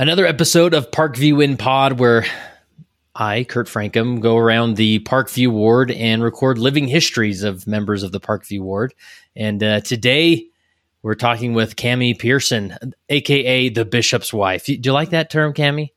Another episode of Parkview in Pod where I, Kurt Francom, go around the Parkview Ward and record living histories of members of the Parkview Ward. And uh, today we're talking with Kami Pehrson, aka the Bishop's wife. Do you like that term, Kami?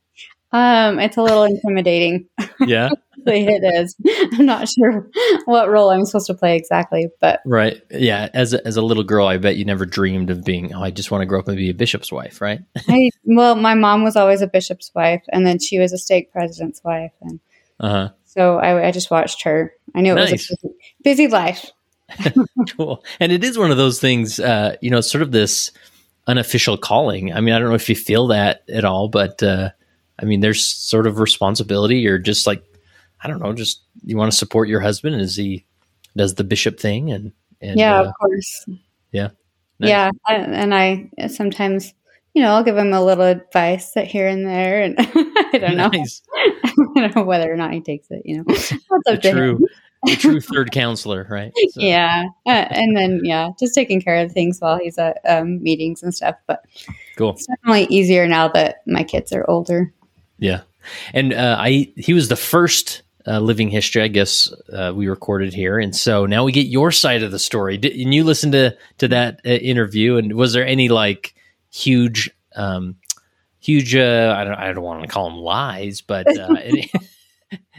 Um, it's a little intimidating. Yeah, it is. I'm not sure what role I'm supposed to play exactly, but right. Yeah, as a, as a little girl, I bet you never dreamed of being. Oh, I just want to grow up and be a bishop's wife, right? I, well, my mom was always a bishop's wife, and then she was a stake president's wife, and uh-huh. so I, I, just watched her. I knew it nice. was a busy, busy life. cool, and it is one of those things. Uh, you know, sort of this unofficial calling. I mean, I don't know if you feel that at all, but. Uh, I mean, there's sort of responsibility or just like, I don't know, just you want to support your husband as he does the bishop thing and, and yeah, uh, of course. Yeah. Nice. Yeah. and I sometimes, you know, I'll give him a little advice here and there. And I don't know. Nice. I don't know whether or not he takes it, you know. That's up true. the true third counselor, right? So. Yeah, uh, and then yeah, just taking care of things while he's at um, meetings and stuff. But cool. It's definitely easier now that my kids are older. Yeah, and uh, I he was the first uh, living history, I guess uh, we recorded here, and so now we get your side of the story. Did, and you listened to to that uh, interview, and was there any like huge, um, huge? Uh, I don't I don't want to call them lies, but uh, any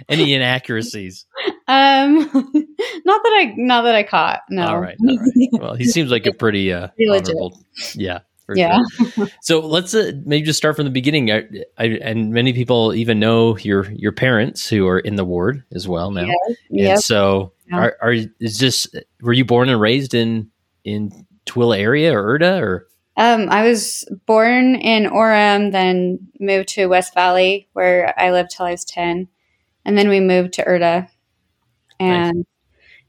any inaccuracies? Um, not that I not that I caught. No. All right. All right. Well, he seems like a pretty uh, honorable. Yeah yeah. Sure. so let's uh, maybe just start from the beginning. I, I, and many people even know your your parents who are in the ward as well now. Yeah. And yep. so, yeah. are, are is this were you born and raised in in Tooele area or Erda or? Um, I was born in Orem, then moved to West Valley where I lived till I was ten, and then we moved to Erda, and. Nice.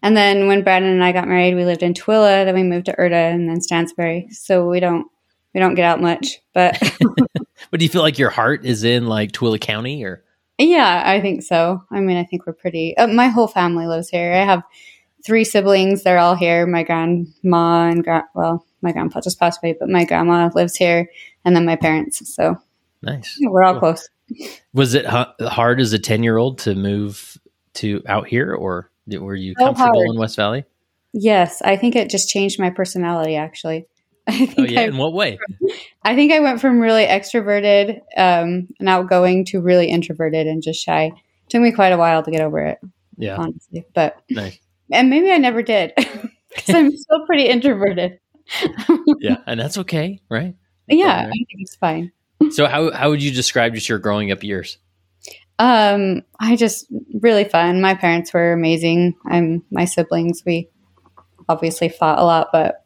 And then when Brandon and I got married, we lived in Tooele. Then we moved to Erda and then Stansbury. So we don't we don't get out much, but. but do you feel like your heart is in like Tooele County or? Yeah, I think so. I mean, I think we're pretty. Uh, my whole family lives here. I have three siblings. They're all here. My grandma and gra- well, my grandpa just passed away, but my grandma lives here, and then my parents. So nice. Yeah, we're all cool. close. Was it hard as a ten year old to move to out here, or were you so comfortable hard. in West Valley? Yes, I think it just changed my personality. Actually, I think oh, yeah. I, in what way? I think I went from really extroverted um, and outgoing to really introverted and just shy. It took me quite a while to get over it. Yeah, honestly, but nice. and maybe I never did because I'm still pretty introverted. yeah, and that's okay, right? yeah, right. I think it's fine. so how how would you describe just your growing up years? Um, I just really fun. My parents were amazing. I'm my siblings. We obviously fought a lot, but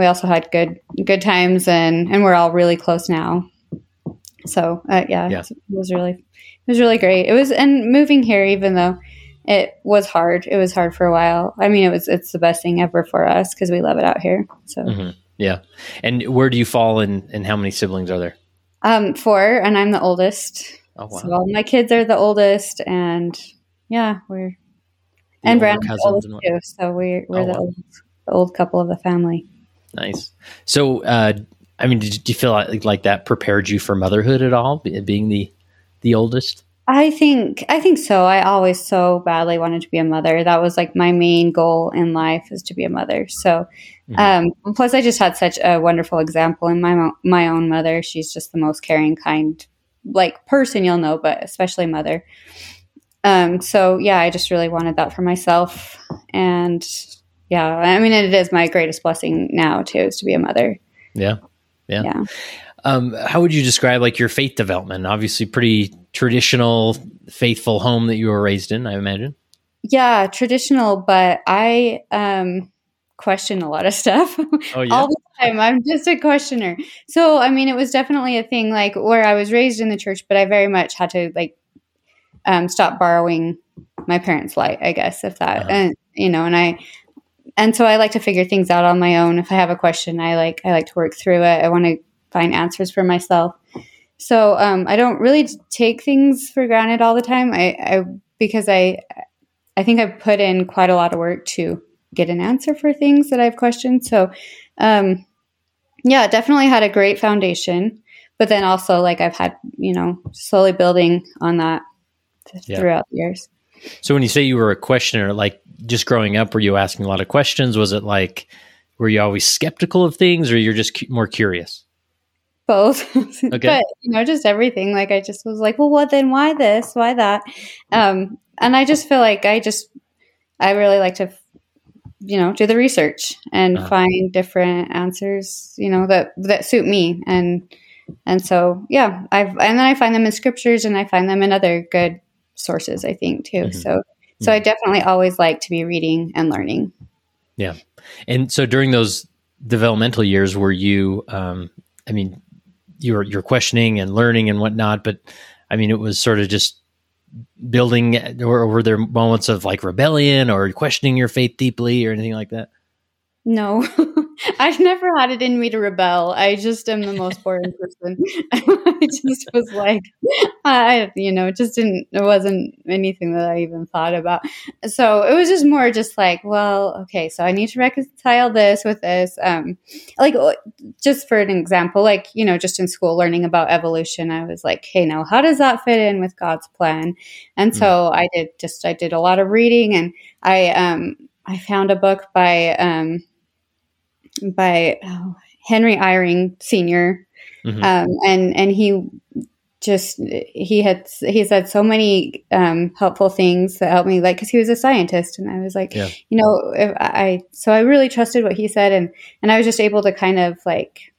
we also had good good times and and we're all really close now. So uh, yeah, yeah, it was really it was really great. It was and moving here even though it was hard it was hard for a while. I mean it was it's the best thing ever for us because we love it out here so. Mm-hmm. yeah. And where do you fall in and how many siblings are there? Um four and i'm the oldest. Oh, wow. so all my kids are the oldest and yeah we're the and Brandon's oldest too so we're, we're oh, the, wow. old, the old couple of the family Nice. So, uh, I mean, did you feel like, like that prepared you for motherhood at all, being the the oldest? I think I think so. I always so badly wanted to be a mother. That was like my main goal in life is to be a mother. So, mm-hmm. um, plus I just had such a wonderful example in my my own mother. She's just the most caring, kind, like person you'll know, but especially mother. Um, so yeah, I just really wanted that for myself, and yeah, I mean, it is my greatest blessing now too, is to be a mother. Yeah. Yeah. yeah. Um, how would you describe like your faith development? Obviously, pretty traditional, faithful home that you were raised in, I imagine. Yeah, traditional, but I um, question a lot of stuff oh, yeah? all the time. I'm just a questioner. So, I mean, it was definitely a thing like where I was raised in the church, but I very much had to like um, stop borrowing my parents' light, I guess, if that, uh-huh. and you know, and I and so I like to figure things out on my own. If I have a question, I like I like to work through it. I want to find answers for myself. So um, I don't really take things for granted all the time. I, I because I I think I've put in quite a lot of work to get an answer for things that I've questioned. So um, yeah, definitely had a great foundation. but then also like I've had, you know, slowly building on that th- Yeah. throughout the years. So when you say you were a questioner, like just growing up, were you asking a lot of questions? Was it like, were you always skeptical of things or you're just cu- more curious? both but you know just everything like i just was like well what then why this why that um and i just feel like i just i really like to you know do the research and Uh-huh. find different answers you know that that suit me and and so yeah i've and then i find them in scriptures and i find them in other good sources i think too Mhm. so so i definitely always like to be reading and learning Yeah. And so during those developmental years, were you, um, I mean, you're, you're questioning and learning and whatnot, but I mean, it was sort of just building, or were there moments of like rebellion or questioning your faith deeply or anything like that? No, I've never had it in me to rebel. I just am the most boring person. I just was like, I, you know, it just didn't, it wasn't anything that I even thought about. So it was just more just like, well, okay, so I need to reconcile this with this. Um, like, just for an example, like, you know, just in school learning about evolution, I was like, hey, now how does that fit in with God's plan? And so I did just, I did a lot of reading and I, um, I found a book by, um, by oh, Henry Eyring Sr. Mhm. Um, and and he just he had he said so many um, helpful things that helped me like because he was a scientist and I was like Yeah. you know if I so I really trusted what he said and and I was just able to kind of like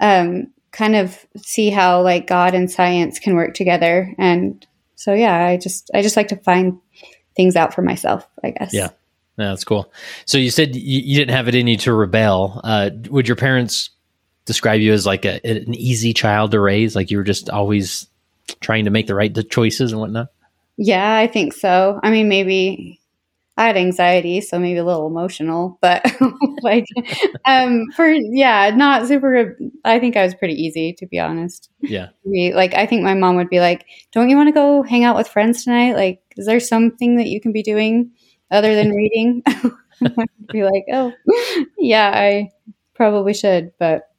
um kind of see how like God and science can work together and so yeah I just I just like to find things out for myself I guess Yeah. Yeah, that's cool. So you said you, you didn't have it in you to rebel. Uh, would your parents describe you as like a, an easy child to raise? Like you were just always trying to make the right choices and whatnot? Yeah, I think so. I mean, maybe I had anxiety, so maybe a little emotional, but like, um, for yeah, not super. I think I was pretty easy, to be honest. Yeah. Like, I think my mom would be like, "Don't you want to go hang out with friends tonight? Like, is there something that you can be doing other than reading?" Be like, "Oh, yeah, I probably should," but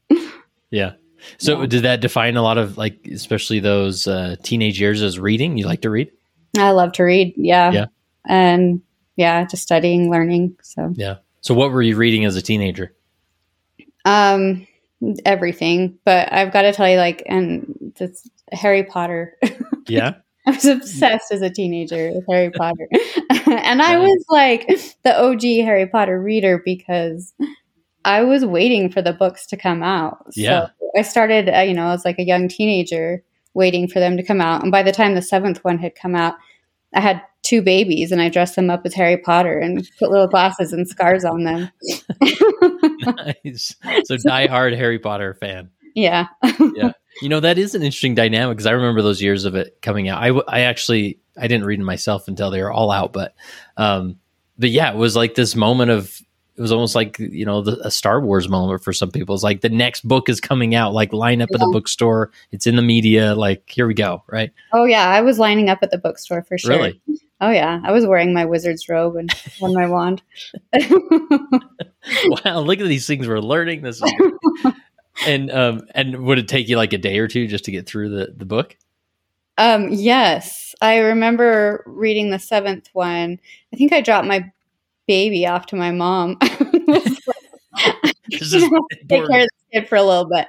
Yeah. So Yeah. did that define a lot of like, especially those uh, teenage years as reading? You like to read? I love to read. Yeah, Yeah. and yeah, just studying, learning. So. Yeah. So what were you reading as a teenager? Um, everything. But I've got to tell you, like, and this Harry Potter. Yeah. I was obsessed as a teenager with Harry Potter, and I was like the OG Harry Potter reader because I was waiting for the books to come out. Yeah. So I started, uh, you know, as like a young teenager waiting for them to come out, and by the time the seventh one had come out, I had two babies, and I dressed them up as Harry Potter and put little glasses and scars on them. nice. So diehard Harry Potter fan. Yeah. yeah. You know that is an interesting dynamic because I remember those years of it coming out. I, I actually I didn't read them myself until they were all out, but um, but yeah, it was like this moment of it was almost like you know the, a Star Wars moment for some people. It's like the next book is coming out, like line up at the bookstore. It's in the media. Like here we go, right? Oh yeah, I was lining up at the bookstore for sure. Really? Oh yeah, I was wearing my wizard's robe and on my wand. wow, look at these things we're learning. This is. and um and would it take you like a day or two just to get through the the book? um, yes, I remember reading the seventh one. I think I dropped my baby off to my mom. Take care of the kid for a little bit,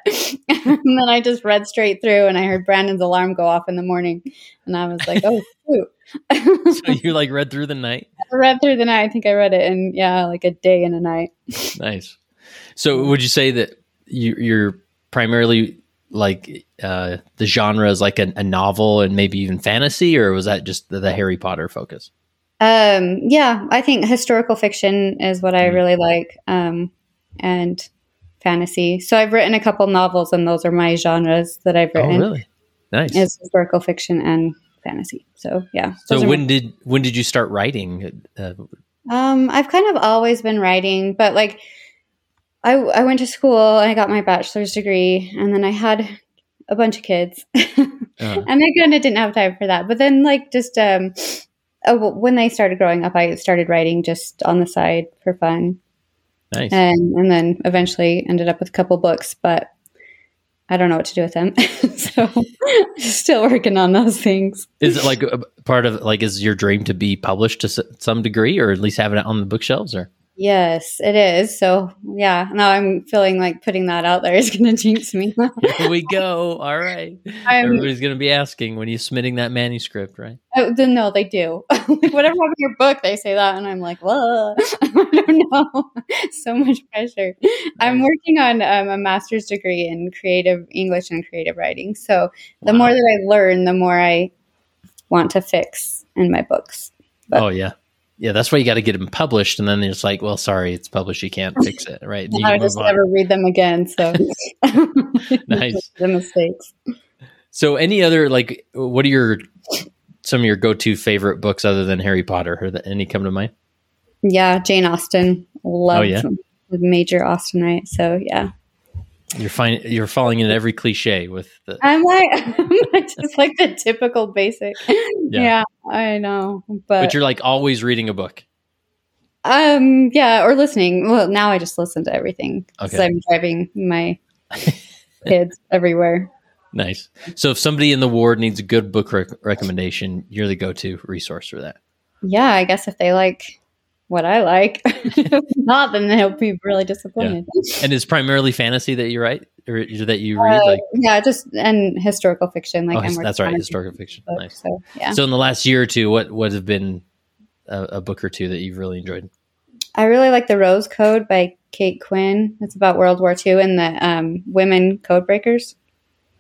and then I just read straight through, and I heard Brandon's alarm go off in the morning, and I was like, "Oh shoot!" so you like read through the night. I read through the night. I think I read it in yeah, like a day and a night. Nice. So would you say that you, you're primarily like uh, the genre is like a, a novel and maybe even fantasy, or was that just the, the Harry Potter focus? Um, yeah, I think historical fiction is what I Mhm. really like, um, and fantasy. So I've written a couple novels, and those are my genres that I've Oh, written. really? Nice. Is historical fiction and fantasy. So yeah. so when my- did when did you start writing? Uh, um, I've kind of always been writing, but like, I I went to school and I got my bachelor's degree, and then I had a bunch of kids, uh, and I kind of didn't have time for that. But then, like, just um, uh, when they started growing up, I started writing just on the side for fun. nice. and and then eventually ended up with a couple books but I don't know what to do with them. so still working on those things. Is it like part of like is your dream to be published to some degree or at least have it on the bookshelves or? Yes, it is. So yeah, now I'm feeling like putting that out there is going to jinx me. Here we go. All right. I'm, Everybody's going to be asking when you're submitting that manuscript, right? Oh, then no, they do. like whatever happened to your book, they say that, and I'm like, well, I don't know. so much pressure. Nice. I'm working on um, a master's degree in creative English and creative writing. So the wow. more that I learn, the more I want to fix in my books. But, oh yeah yeah, that's why you got to get them published, and then it's like, well, sorry, it's published, you can't fix it, right? I just on. never read them again. So nice the mistakes. So, any other like, what are your some of your go to favorite books other than Harry Potter? Or that any come to mind? Yeah, Jane Austen. Love oh, yeah? major Austenite. So yeah, you're fine. You're falling in every cliche with the. I'm like, I'm just like the typical basic. Yeah. yeah, I know, but but you're like always reading a book. Um. Yeah, or listening. Well, now I just listen to everything because okay. I'm driving my kids everywhere. Nice. So if somebody in the ward needs a good book rec- recommendation, you're the go-to resource for that. Yeah, I guess if they like what I like. if not, then they'll be really disappointed. Yeah. And it's primarily fantasy that you write or that you read? Uh, like yeah, just and historical fiction. Like oh, that's right, historical fiction. Book, nice. So yeah. So in the last year or two, what what have been a, a, book or two that you've really enjoyed? I really like the Rose Code by Kate Quinn. It's about World War II and the um, women code breakers.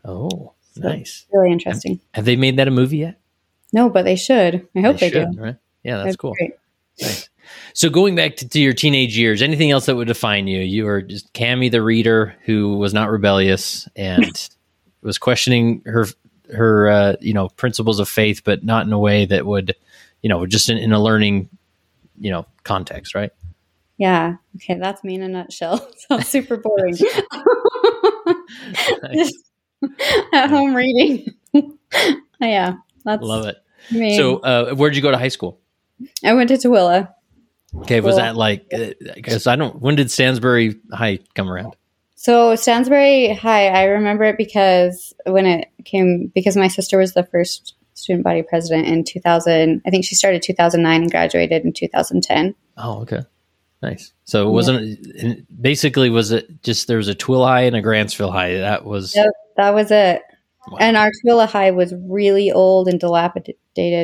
Oh, so nice! Really interesting. Have, have, they made that a movie yet? No, but they should. I hope they, they should, do. Right? Yeah, that's That'd cool. Nice. So going back to, to, your teenage years, anything else that would define you? You were just Kami the reader who was not rebellious and was questioning her her uh, you know principles of faith, but not in a way that would you know just in, in a learning you know context, right? Yeah. Okay, that's me in a nutshell. Sounds super boring. at home reading. yeah, that's love it. Me. So, uh, where'd you go to high school? I went to Tooele. Okay, was that like? Because uh, I don't. When did Stansbury High come around? So Stansbury High, I remember it because when it came, because my sister was the first student body president in 2000. I think she started 2009 and graduated in 2010. Oh, okay, nice. So it wasn't basically was it just there was a Tooele High and a Grantsville High. That was yep, that was it. Wow. And our Tooele High was really old and dilapidated.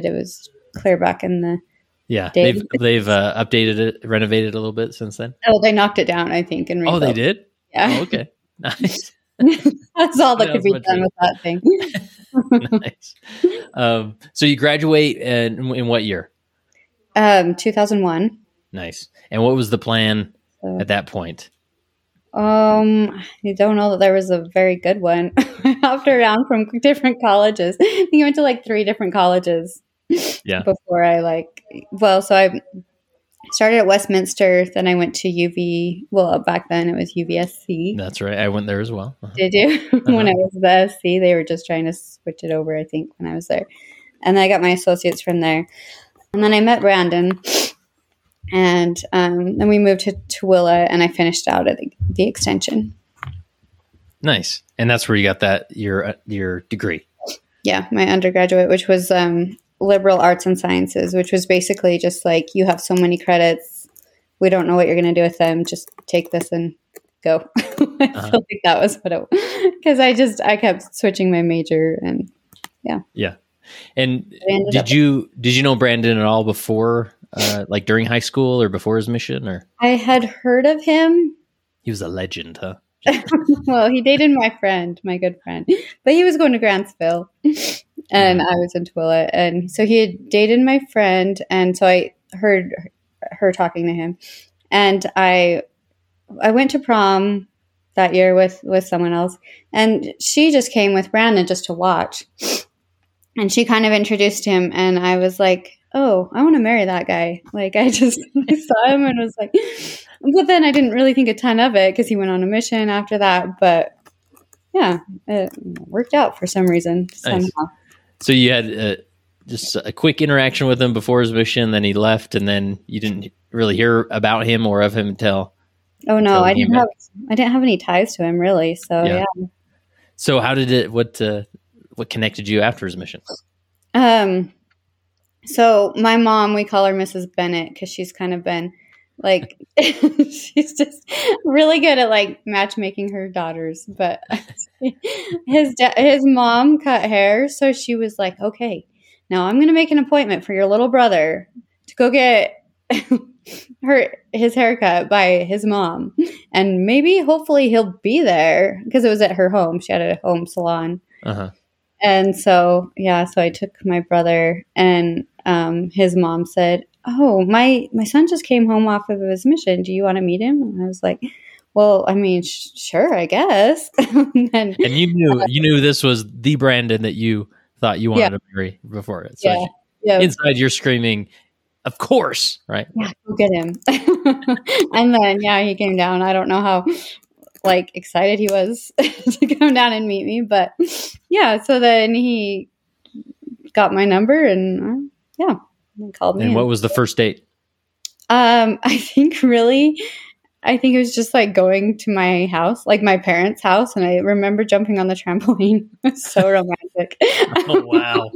It was clear back in the yeah, they've they've uh, updated it, renovated a little bit since then. Oh, they knocked it down, I think. And oh, they did. Yeah. Oh, okay. Nice. That's all that, that could be done with that thing. nice. Um, so you graduate in, in what year? Um, 2001. Nice. And what was the plan so, at that point? Um, I don't know that there was a very good one. I hopped around from different colleges. I think I went to like three different colleges yeah. Before I like, well, so I started at Westminster, then I went to UV. Well, back then it was UVSC. That's right. I went there as well. Uh-huh. Did you? Uh-huh. when I was the SC, they were just trying to switch it over. I think when I was there, and I got my associates from there, and then I met Brandon. And um, then we moved to Tooele, and I finished out at the, the extension. Nice, and that's where you got that your uh, your degree. Yeah, my undergraduate, which was um, liberal arts and sciences, which was basically just like you have so many credits, we don't know what you're going to do with them. Just take this and go. I uh-huh. feel like that was what it because I just I kept switching my major and yeah yeah. And did you did you know Brandon at all before, uh, like during high school or before his mission, or I had heard of him. He was a legend, huh? well, he dated my friend, my good friend, but he was going to Grantsville and mm-hmm. I was in Tooele. And so he had dated my friend. And so I heard her talking to him. And I, I went to prom that year with, with someone else. And she just came with Brandon just to watch. And she kind of introduced him. And I was like, oh, I want to marry that guy. Like I just I saw him and was like, but then I didn't really think a ton of it because he went on a mission after that. But yeah, it worked out for some reason somehow. Nice. So you had uh, just a quick interaction with him before his mission, then he left, and then you didn't really hear about him or of him until. Oh no, I didn't have I didn't have any ties to him really. So yeah. yeah. So how did it? What uh, what connected you after his mission? Um, so my mom, we call her Mrs. Bennett because she's kind of been like she's just really good at like matchmaking her daughters. But his da- his mom cut hair, so she was like, "Okay, now I'm going to make an appointment for your little brother to go get her his haircut by his mom, and maybe hopefully he'll be there because it was at her home. She had a home salon." Uh-huh. And so, yeah, so I took my brother, and um, his mom said, "Oh, my my son just came home off of his mission. Do you want to meet him?" And I was like, "Well, I mean, sh- sure, I guess." and, and, you knew uh, you knew this was the Brandon that you thought you wanted yeah. to marry before it. So yeah. yeah. inside, you're screaming, "Of course!" Right? Yeah, go get him. and then, yeah, he came down. I don't know how like excited he was to come down and meet me, but yeah. So then he got my number and yeah, called me. And what was the first date? Um, I think really, I think it was just like going to my house, like my parents' house, and I remember jumping on the trampoline. It was so romantic. oh wow,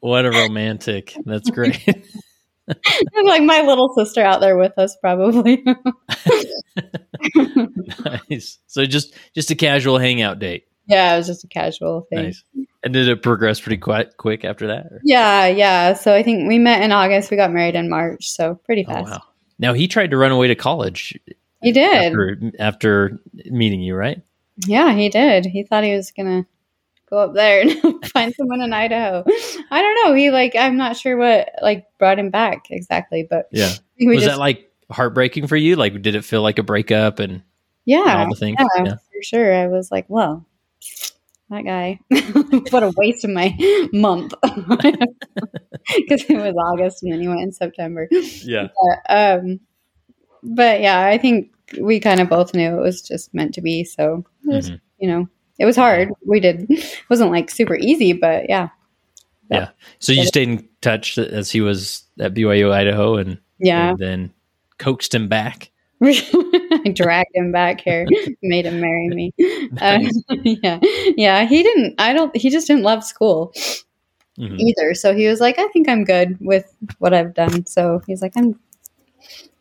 what a romantic! That's great. like my little sister out there with us, probably. nice. So just just a casual hangout date. Yeah, it was just a casual thing. Nice. And did it progress pretty quick, quick after that? Or? Yeah, yeah. So I think we met in August. We got married in March. So pretty oh, fast. Oh, wow. Now he tried to run away to college. He did after, after meeting you, right? Yeah, he did. He thought he was gonna go up there and find someone in Idaho. I don't know. He like I'm not sure what like brought him back exactly, but yeah. Was just, that like heartbreaking for you? Like, did it feel like a breakup and yeah, and all the things? Yeah, yeah, for sure. I was like, well, that guy. what a waste of my month. Because it was August and then he went in September. Yeah. But, um, but yeah, I think we kind of both knew it was just meant to be. So, was, mm-hmm. you know, it was hard. We did, it wasn't like super easy, but yeah. Yeah. So you stayed in touch as he was at BYU Idaho and, yeah. And then coaxed him back. I dragged him back here, made him marry me. Uh, yeah, yeah. He didn't. I don't. He just didn't love school mm-hmm. either. So he was like, I think I'm good with what I've done. So he's like, I'm.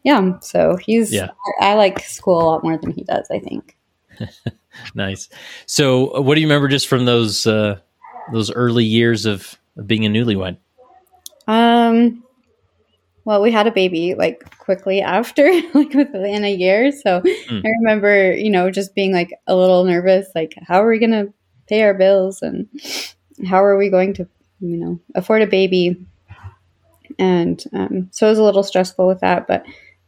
Yeah. So he's. Yeah. I, I like school a lot more than he does. I think. nice. So, uh, what do you remember just from those uh, those early years of, of being a newlywed? Um, well, we had a baby like quickly after, like within a year. So mm. I remember, you know, just being like a little nervous, like, how are we going to pay our bills and how are we going to, you know, afford a baby? And um, so it was a little stressful with that, but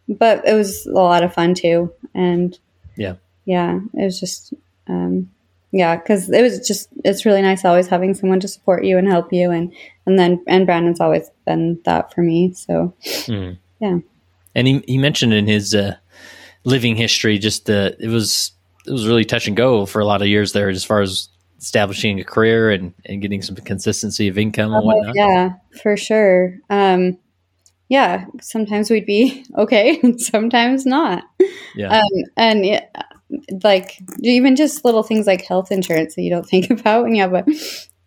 but it was a lot of fun too. And yeah, yeah, it was just um, yeah, because it was just it's really nice always having someone to support you and help you, and and then and Brandon's always been that for me. So mm. yeah, and he he mentioned in his uh, living history just the it was it was really touch and go for a lot of years there as far as establishing a career and, and getting some consistency of income and oh, whatnot. Yeah, for sure. Um, yeah, sometimes we'd be okay, sometimes not. Yeah, um, and yeah, like even just little things like health insurance that you don't think about when you have a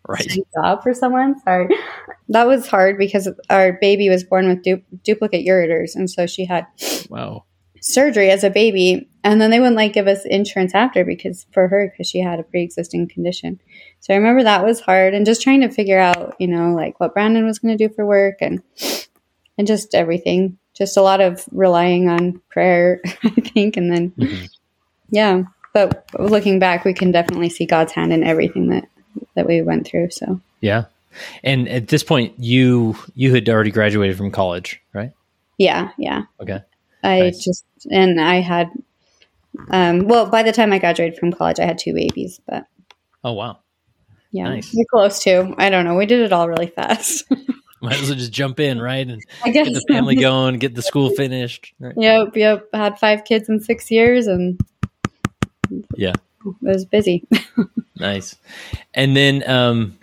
right job for someone. Sorry, that was hard because our baby was born with du- duplicate ureters, and so she had wow surgery as a baby, and then they wouldn't like give us insurance after because for her because she had a pre-existing condition. So I remember that was hard, and just trying to figure out, you know, like what Brandon was going to do for work and and just everything. Just a lot of relying on prayer, I think, and then. Mm-hmm yeah, but looking back, we can definitely see God's hand in everything that that we went through. So yeah, and at this point, you you had already graduated from college, right? Yeah, yeah. Okay. I nice. just and I had, um, well, by the time I graduated from college, I had two babies. But oh wow, yeah, nice. you're close to. I don't know. We did it all really fast. Might as well just jump in, right? And get the family going, get the school finished. Right? Yep, yep. Had five kids in six years, and yeah. It was busy. nice. And then um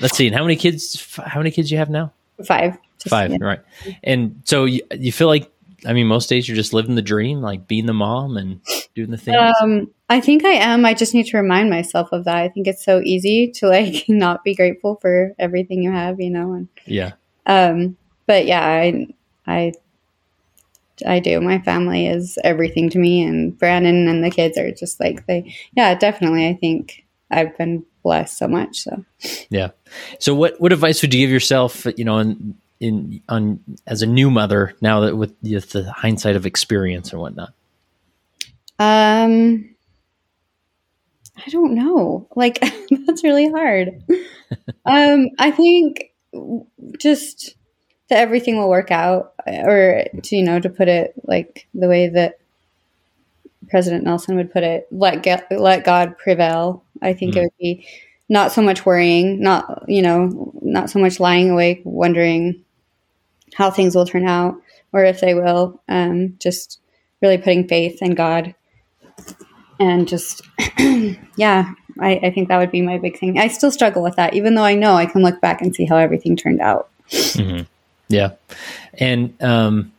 let's see. How many kids how many kids you have now? Five. Just, Five, yeah. right. And so you, you feel like I mean most days you're just living the dream, like being the mom and doing the things. Um I think I am. I just need to remind myself of that. I think it's so easy to like not be grateful for everything you have, you know. And yeah. Um. But yeah, I I I do. My family is everything to me, and Brandon and the kids are just like they. Yeah, definitely. I think I've been blessed so much. So yeah. So what what advice would you give yourself? You know, in in on as a new mother now that with, with the hindsight of experience and whatnot. Um. I don't know. Like that's really hard. um, I think just that everything will work out, or to you know, to put it like the way that President Nelson would put it, let get, let God prevail. I think mm-hmm. it would be not so much worrying, not you know, not so much lying awake wondering how things will turn out or if they will. Um, just really putting faith in God and just yeah I, I, think that would be my big thing i still struggle with that even though i know i can look back and see how everything turned out mm-hmm. Yeah and um,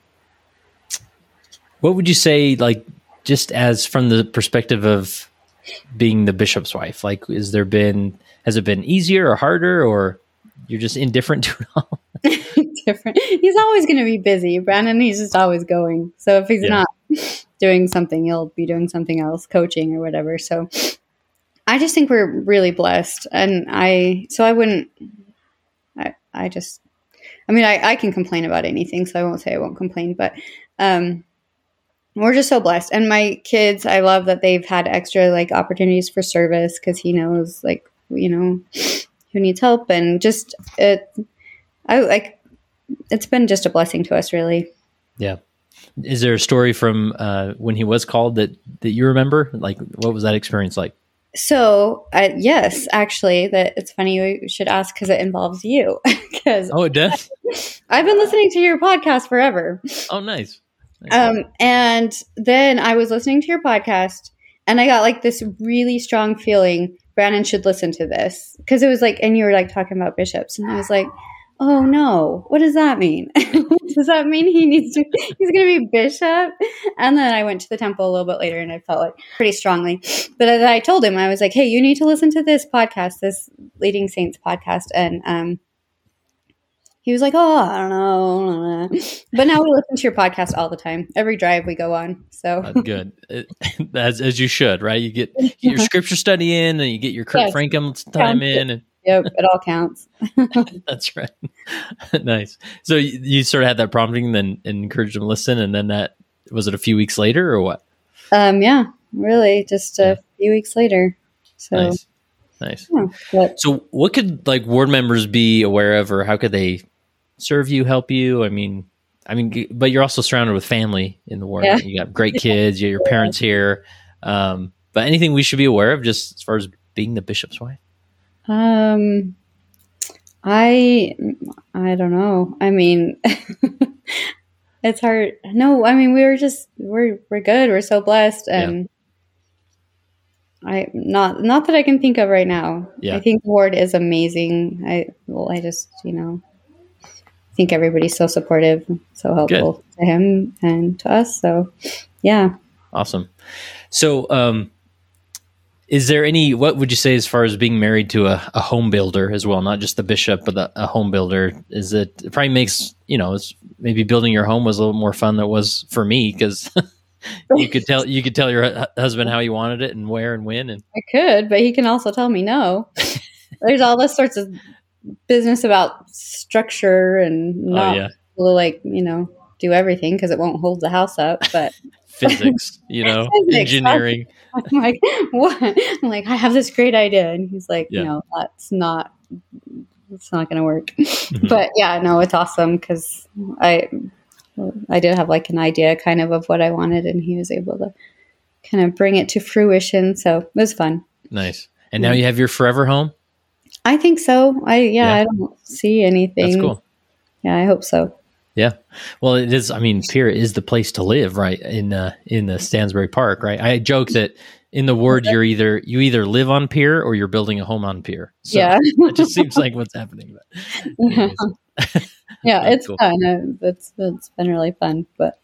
what would you say like just as from the perspective of being the bishop's wife like is there been has it been easier or harder or you're just indifferent to it all different he's always going to be busy brandon he's just always going so if he's yeah. not doing something, you'll be doing something else, coaching or whatever. So I just think we're really blessed. And I, so I wouldn't, I, I just, I mean, I, I can complain about anything, so I won't say I won't complain, but, um, we're just so blessed. And my kids, I love that they've had extra like opportunities for service because he knows like, you know, who needs help and just it, I like, it's been just a blessing to us really. Yeah. Is there a story from uh, when he was called that that you remember? Like, what was that experience like? So, uh, yes, actually, that it's funny you should ask because it involves you. Because oh, it does. I've been listening to your podcast forever. Oh, nice. nice. Um, and then I was listening to your podcast, and I got like this really strong feeling. Brandon should listen to this because it was like, and you were like talking about bishops, and I was like, oh no, what does that mean? does that mean he needs to, he's going to be bishop? And then I went to the temple a little bit later and I felt like pretty strongly. But I told him, I was like, hey, you need to listen to this podcast, this Leading Saints podcast. And, um, he was like, "Oh, I don't know," but now we listen to your podcast all the time. Every drive we go on, so good, as as you should, right? You get, get your scripture study in, and you get your Kurt. Francom time in, and Yep, it all counts. That's right. nice. So you, you, sort of had that prompting, then and encouraged them to listen, and then that was it a few weeks later or what? Um, yeah, really, just a yeah. few weeks later. So nice. Nice. Yeah, so, what could like ward members be aware of, or how could they serve you, help you? I mean, I mean, but you're also surrounded with family in the ward. Yeah. You got great kids. You have your parents here. Um, but anything we should be aware of, just as far as being the bishop's wife? Um, I I don't know. I mean, it's hard. No, I mean we were just we're we're good. We're so blessed, and yeah. I not not that I can think of right now. Yeah. I think Ward is amazing. I well, I just you know think everybody's so supportive, so helpful good. to him and to us. So yeah, awesome. So um, is there any what would you say as far as being married to a, a home builder as well? Not just the bishop but the, a home builder. Is it, it probably makes you know maybe building your home was a little more fun than it was for me because you could tell you could tell your husband how you wanted it and where and when and i could but he can also tell me no. There's all this sorts of business about structure and oh, not oh, yeah. like you know do everything because it won't hold the house up but physics you know physics, engineering I'm like, what? I'm like, I have this great idea. And he's like, yeah. no, that's not, it's not going to work. Mm-hmm. But yeah, no, it's awesome because I, I did have like an idea kind of of what I wanted and he was able to kind of bring it to fruition. So it was fun. Nice. And now you have your forever home? I think so. I, yeah, yeah. I don't see anything. That's cool. Yeah, I hope so. Yeah. Well, it is. I mean, Pier is the place to live, right? In uh, in the Stansbury Park, right? I joke that in the word you're either you either live on Pier or you're building a home on Pier. So yeah, it just seems like what's happening. yeah, yeah it's cool. fun. It's it's been really fun, but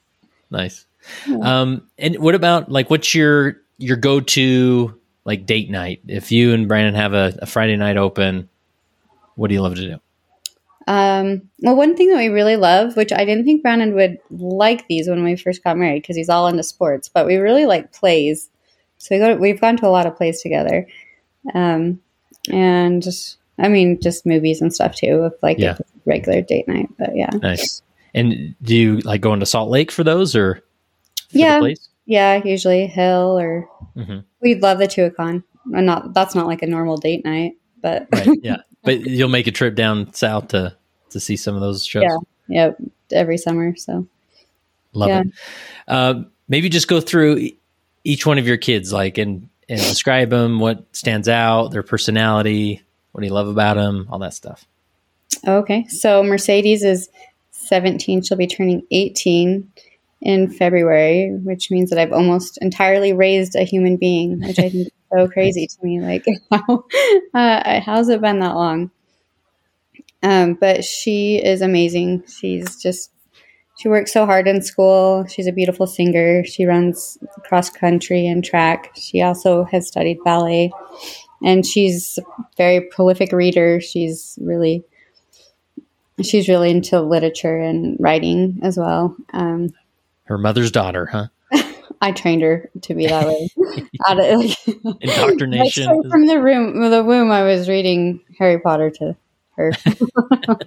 nice. Yeah. Um, and what about like what's your your go-to like date night? If you and Brandon have a, a Friday night open, what do you love to do? Um, well, one thing that we really love, which I didn't think Brandon would like these when we first got married because he's all into sports, but we really like plays. So we go, we've gone to a lot of plays together. Um, and just, I mean, just movies and stuff too, with like yeah. regular date night. But yeah. Nice. And do you like going to Salt Lake for those or? For yeah. Yeah. Usually Hale or mm-hmm. we'd love the Tuacahn. And not, that's not like a normal date night, but. right. Yeah. But you'll make a trip down south to to see some of those shows. Yeah, yeah, every summer. So love yeah. it. Uh, maybe just go through each one of your kids, like and and describe them. What stands out? Their personality. What do you love about them? All that stuff. Okay, so Mercedes is 17. She'll be turning 18 in February, which means that I've almost entirely raised a human being, which I think is so crazy to me. Like, how uh, how's it been that long? Um, but she is amazing. She's just she works so hard in school. She's a beautiful singer. She runs cross country and track. She also has studied ballet, and she's a very prolific reader. She's really she's really into literature and writing as well. Um, Her mother's daughter, huh? I trained her to be that way. Out of, like, Indoctrination. from the room, the womb, I was reading Harry Potter to her.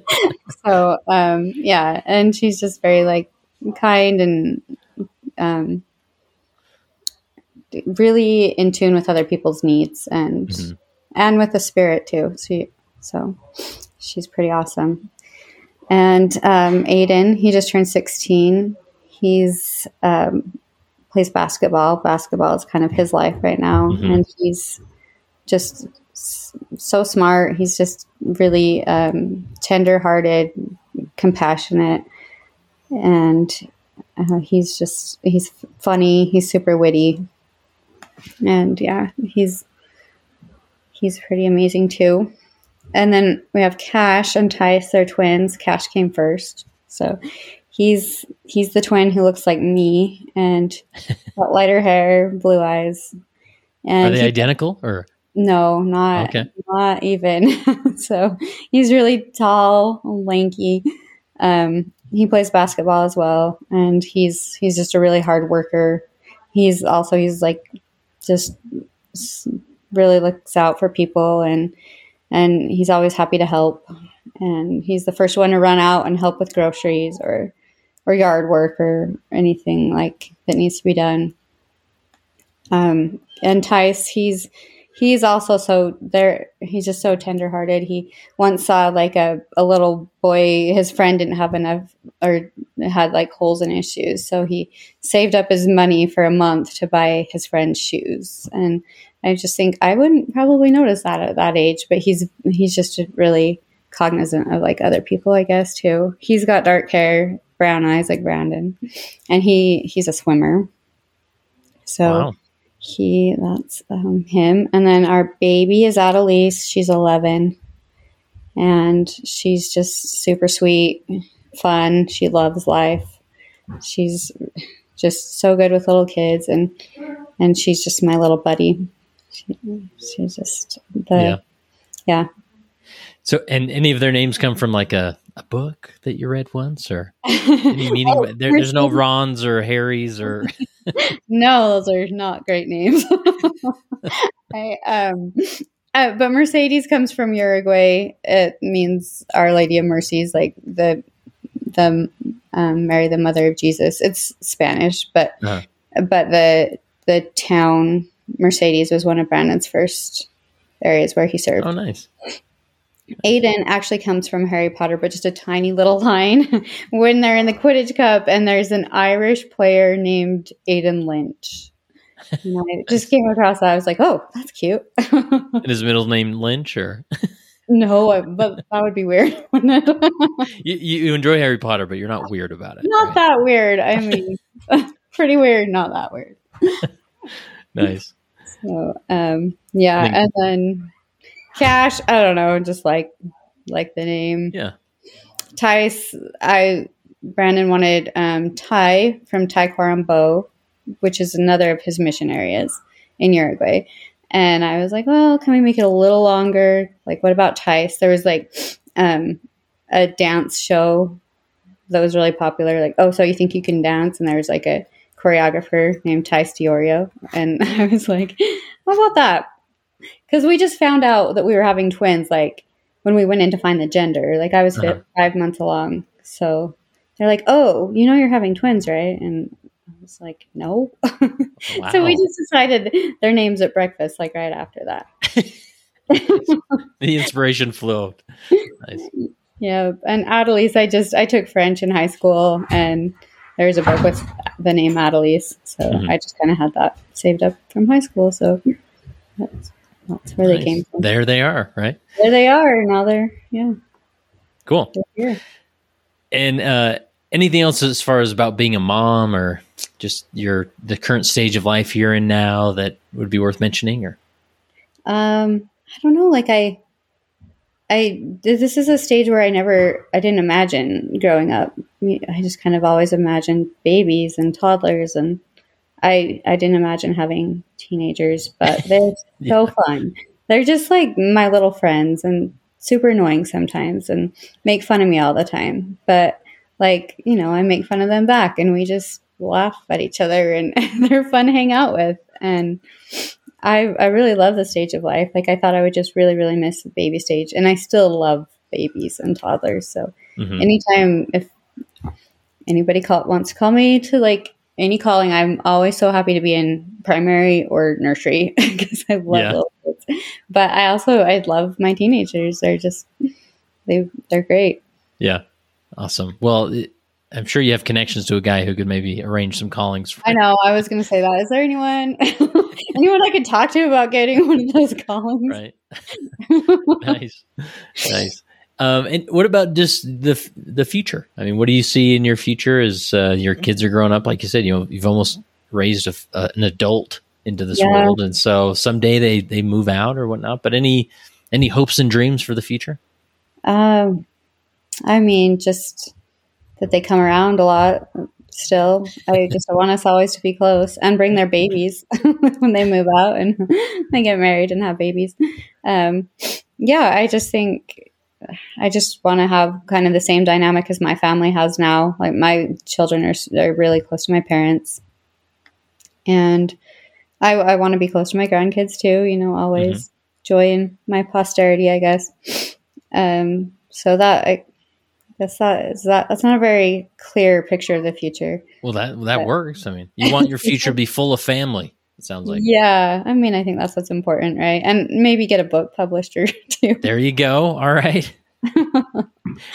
so um, yeah, and she's just very like kind and um, really in tune with other people's needs and mm-hmm. and with the spirit too. So so she's pretty awesome. And um, Aiden, he just turned sixteen. He's um, plays basketball. Basketball is kind of his life right now, mm-hmm. and he's just so smart. He's just really um, tender-hearted, compassionate, and uh, he's just he's funny. He's super witty, and yeah, he's he's pretty amazing too. And then we have Cash and Tice. They're twins. Cash came first, so he's he's the twin who looks like me and got lighter hair, blue eyes. And Are they he, identical or? No, not okay. not even. so he's really tall, lanky. Um, he plays basketball as well, and he's he's just a really hard worker. He's also he's like just really looks out for people and and he's always happy to help and he's the first one to run out and help with groceries or or yard work or anything like that needs to be done um, and Tice, he's he's also so there he's just so tenderhearted. He once saw like a, a little boy his friend didn't have enough or had like holes in his shoes. So he saved up his money for a month to buy his friend's shoes. And i just think i wouldn't probably notice that at that age but he's he's just really cognizant of like other people i guess too. He's got dark hair brown eyes like brandon. And he he's a swimmer. So wow he that's um, him. And then our baby is Adelise. She's 11 and she's just super sweet fun. She loves life. She's just so good with little kids. And and she's just my little buddy. She, she's just the yeah. yeah. So and any of their names come from like a a book that you read once or any meaning? Oh, there, there's no rons or harrys or no those are not great names. I, um uh, but mercedes comes from uruguay. It means our lady of mercies like the the um, mary the mother of jesus. It's spanish but uh-huh. but the the town mercedes was one of brandon's first areas where he served. Oh nice Aiden actually comes from Harry Potter, but just a tiny little line when they're in the Quidditch Cup and there's an Irish player named Aiden Lynch. And I just came across that. I was like, oh, that's cute. and his middle name Lynch, or? no, but that would be weird, you, you enjoy Harry Potter, but you're not weird about it. Not right? that weird. I mean, pretty weird, not that weird. nice. So, um, yeah, and then Cash, I don't know, just like like the name. Yeah. Tice, I Brandon wanted um, Ty from Tacuarembó, which is another of his mission areas. in Uruguay. And I was like, well, can we make it a little longer? Like, what about Tice? There was like um, a dance show that was really popular. Like, oh, so you think you can dance? And there was like a choreographer named Tice Diorio. And I was like, how about that? Because we just found out that we were having twins, like when we went in to find the gender. Like, I was uh-huh. five months along. So they're like, oh, you know, you're having twins, right? And I was like, no. Wow. so we just decided their names at breakfast, like right after that. the inspiration flowed. Nice. Yeah, and Adelise, I just I took French in high school, and there's a book with the name Adelise, so mm-hmm. I just kind of had that saved up from high school. So that's, that's where nice. they came from. There they are, right? There they are. Now they're yeah. Cool. And uh, anything else as far as about being a mom or just your the current stage of life you're in now that would be worth mentioning or um i don't know like i i this is a stage where i never i didn't imagine growing up i just kind of always imagined babies and toddlers and i i didn't imagine having teenagers but they're yeah. so fun. They're just like my little friends and super annoying sometimes and make fun of me all the time. But like you know i make fun of them back and we just laugh at each other and they're fun to hang out with. And I, I really love the stage of life. Like i thought i would just really really miss the baby stage and i still love babies and toddlers. So mm-hmm. anytime if anybody call, wants to call me to like any calling i'm always so happy to be in primary or nursery because i love yeah. little kids but i also i love my teenagers they're just they they're great yeah Awesome. Well, I'm sure you have connections to a guy who could maybe arrange some callings. For- I know. I was going to say that. Is there anyone, anyone I could talk to about getting one of those callings? Right. nice, nice. Um, and what about just the the future? I mean, what do you see in your future as uh, your kids are growing up? Like you said, you know, you've almost raised a, uh, an adult into this yeah. world, and so someday they they move out or whatnot. But any any hopes and dreams for the future? Um I mean, just that they come around a lot still. I just want us always to be close and bring their babies when they move out and they get married and have babies. Um, yeah, I just think I just want to have kind of the same dynamic as my family has now. Like my children are, are really close to my parents, and I, I want to be close to my grandkids too. You know, always mm-hmm. joy in my posterity, I guess. Um, so that I, that's not is that that's not a very clear picture of the future. Well, that that but. works. I mean, you want your future to be full of family. It sounds like. Yeah, I mean, I think that's what's important, right? And maybe get a book published or two. There you go. All right.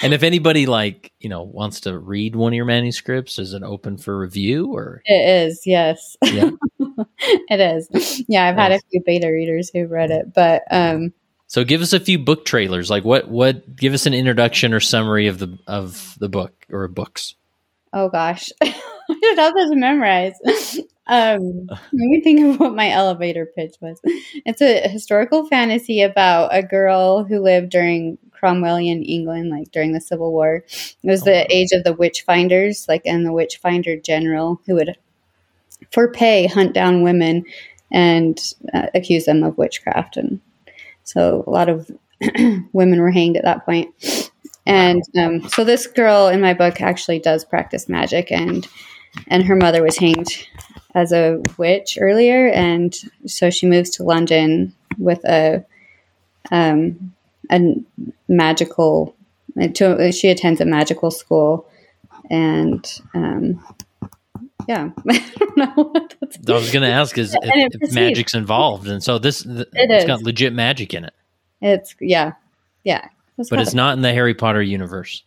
and if anybody like you know wants to read one of your manuscripts, is it open for review or? It is. Yes. Yeah. it is. Yeah, I've had a few beta readers who've read it, but um, so give us a few book trailers. Like what what give us an introduction or summary of the of the book or books. Oh gosh. I should have this memorized. Um, let me think of what my elevator pitch was. It's a historical fantasy about a girl who lived during Cromwellian England, like during the Civil War. It was the oh, age of the witch finders, like and the witch finder general who would, for pay, hunt down women and uh, accuse them of witchcraft and so a lot of women were hanged at that point. And um, so this girl in my book actually does practice magic, and and her mother was hanged as a witch earlier, and so she moves to London with a um, a magical. To, she attends a magical school, and um, yeah, I don't know. I was going to ask is if, if magic's involved, and so this th- it has got legit magic in it. It's yeah, yeah, it's but it's not in the Harry Potter universe.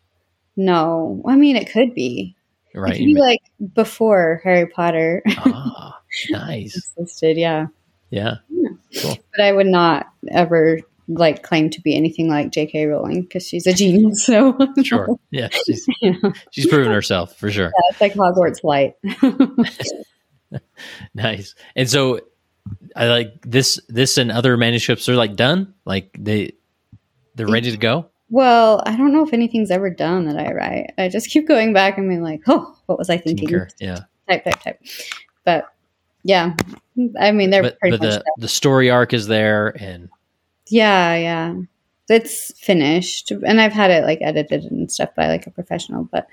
No, I mean it could be. Right, it be like before Harry Potter. Ah, nice. existed, yeah. Yeah. yeah. Cool. But I would not ever like claim to be anything like J.K. Rowling because she's a genius. So sure, yeah, she's yeah. she's proven herself for sure. Yeah, it's like Hogwarts light. nice. And so, I like this. This and other manuscripts are like done. Like they they're ready to go. Well, I don't know if anything's ever done that I write. I just keep going back and being like, oh, what was I thinking? Tinker, yeah. Type, type, type. But Yeah, I mean they're but, pretty but the the story arc is there, and yeah, yeah, it's finished, and I've had it like edited and stuff by like a professional, but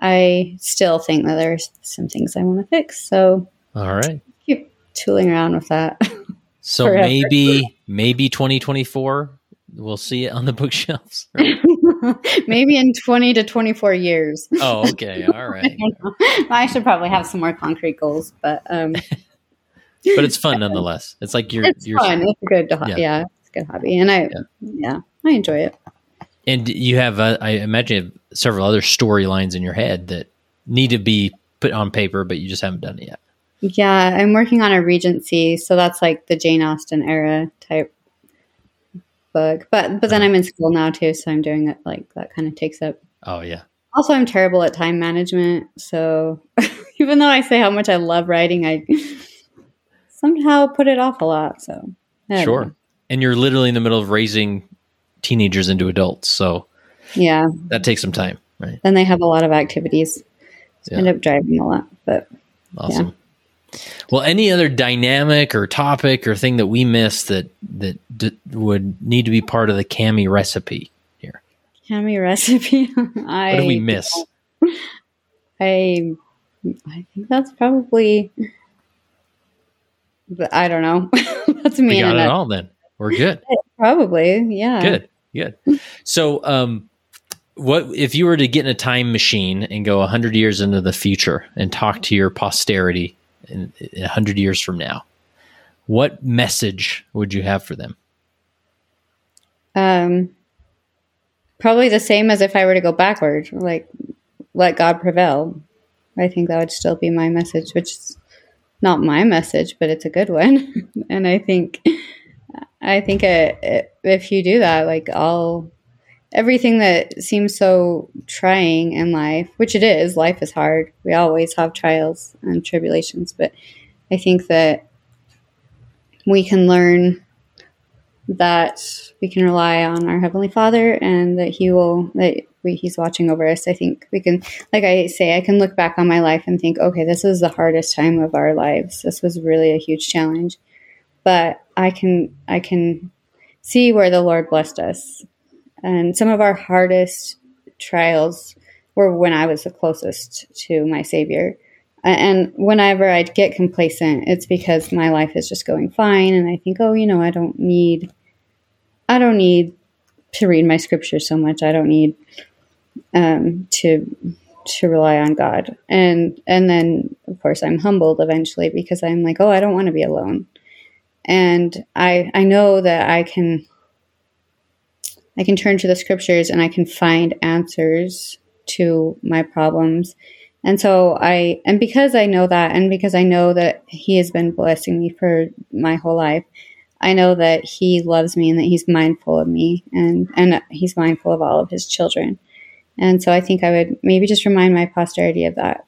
I still think that there's some things I want to fix. So all right, keep tooling around with that. So maybe maybe 2024 we'll see it on the bookshelves. Right? maybe in 20 to 24 years. Oh, okay. All right. I should probably have some more concrete goals, but um but it's fun nonetheless. It's like you're it's you're fun. It's a good yeah. yeah, it's a good hobby and I yeah, yeah I enjoy it. And you have uh, I imagine you have several other storylines in your head that need to be put on paper but you just haven't done it yet. Yeah, I'm working on a Regency, so that's like the Jane Austen era type book. But but then uh-huh. I'm in school now too, so I'm doing it like that kind of takes up. Oh yeah. Also, I'm terrible at time management, so even though I say how much I love writing, I somehow put it off a lot. So sure, know. and you're literally in the middle of raising teenagers into adults, so yeah, that takes some time, right? Then they have a lot of activities. So yeah. End up driving a lot, but awesome. Yeah. Well, any other dynamic or topic or thing that we missed that that d- would need to be part of the Kami recipe here? Kami recipe. I, what did we miss? I I think that's probably. I don't know. that's me. We got it all. Then we're good. Probably, yeah. Good, good. So, um, what if you were to get in a time machine and go hundred years into the future and talk to your posterity in a hundred years from now, what message would you have for them? Um, probably the same as if I were to go backward, like let God prevail. I think that would still be my message, which is not my message, but it's a good one. and I think, I think it, it, if you do that, like all everything that seems so trying in life, which it is, life is hard. We always have trials and tribulations, but I think that we can learn that we can rely on our heavenly Father and that He will that we, He's watching over us. I think we can, like I say, I can look back on my life and think, okay, this was the hardest time of our lives. This was really a huge challenge, but I can I can see where the Lord blessed us and some of our hardest trials were when I was the closest to my Savior. And whenever I'd get complacent, it's because my life is just going fine, and I think, oh, you know, I don't need, I don't need to read my scriptures so much. I don't need um, to to rely on God. And and then of course I'm humbled eventually because I'm like, oh, I don't want to be alone. And I I know that I can I can turn to the scriptures and I can find answers to my problems. And so I, and because I know that, and because I know that He has been blessing me for my whole life, I know that He loves me and that He's mindful of me and, and He's mindful of all of His children. And so I think I would maybe just remind my posterity of that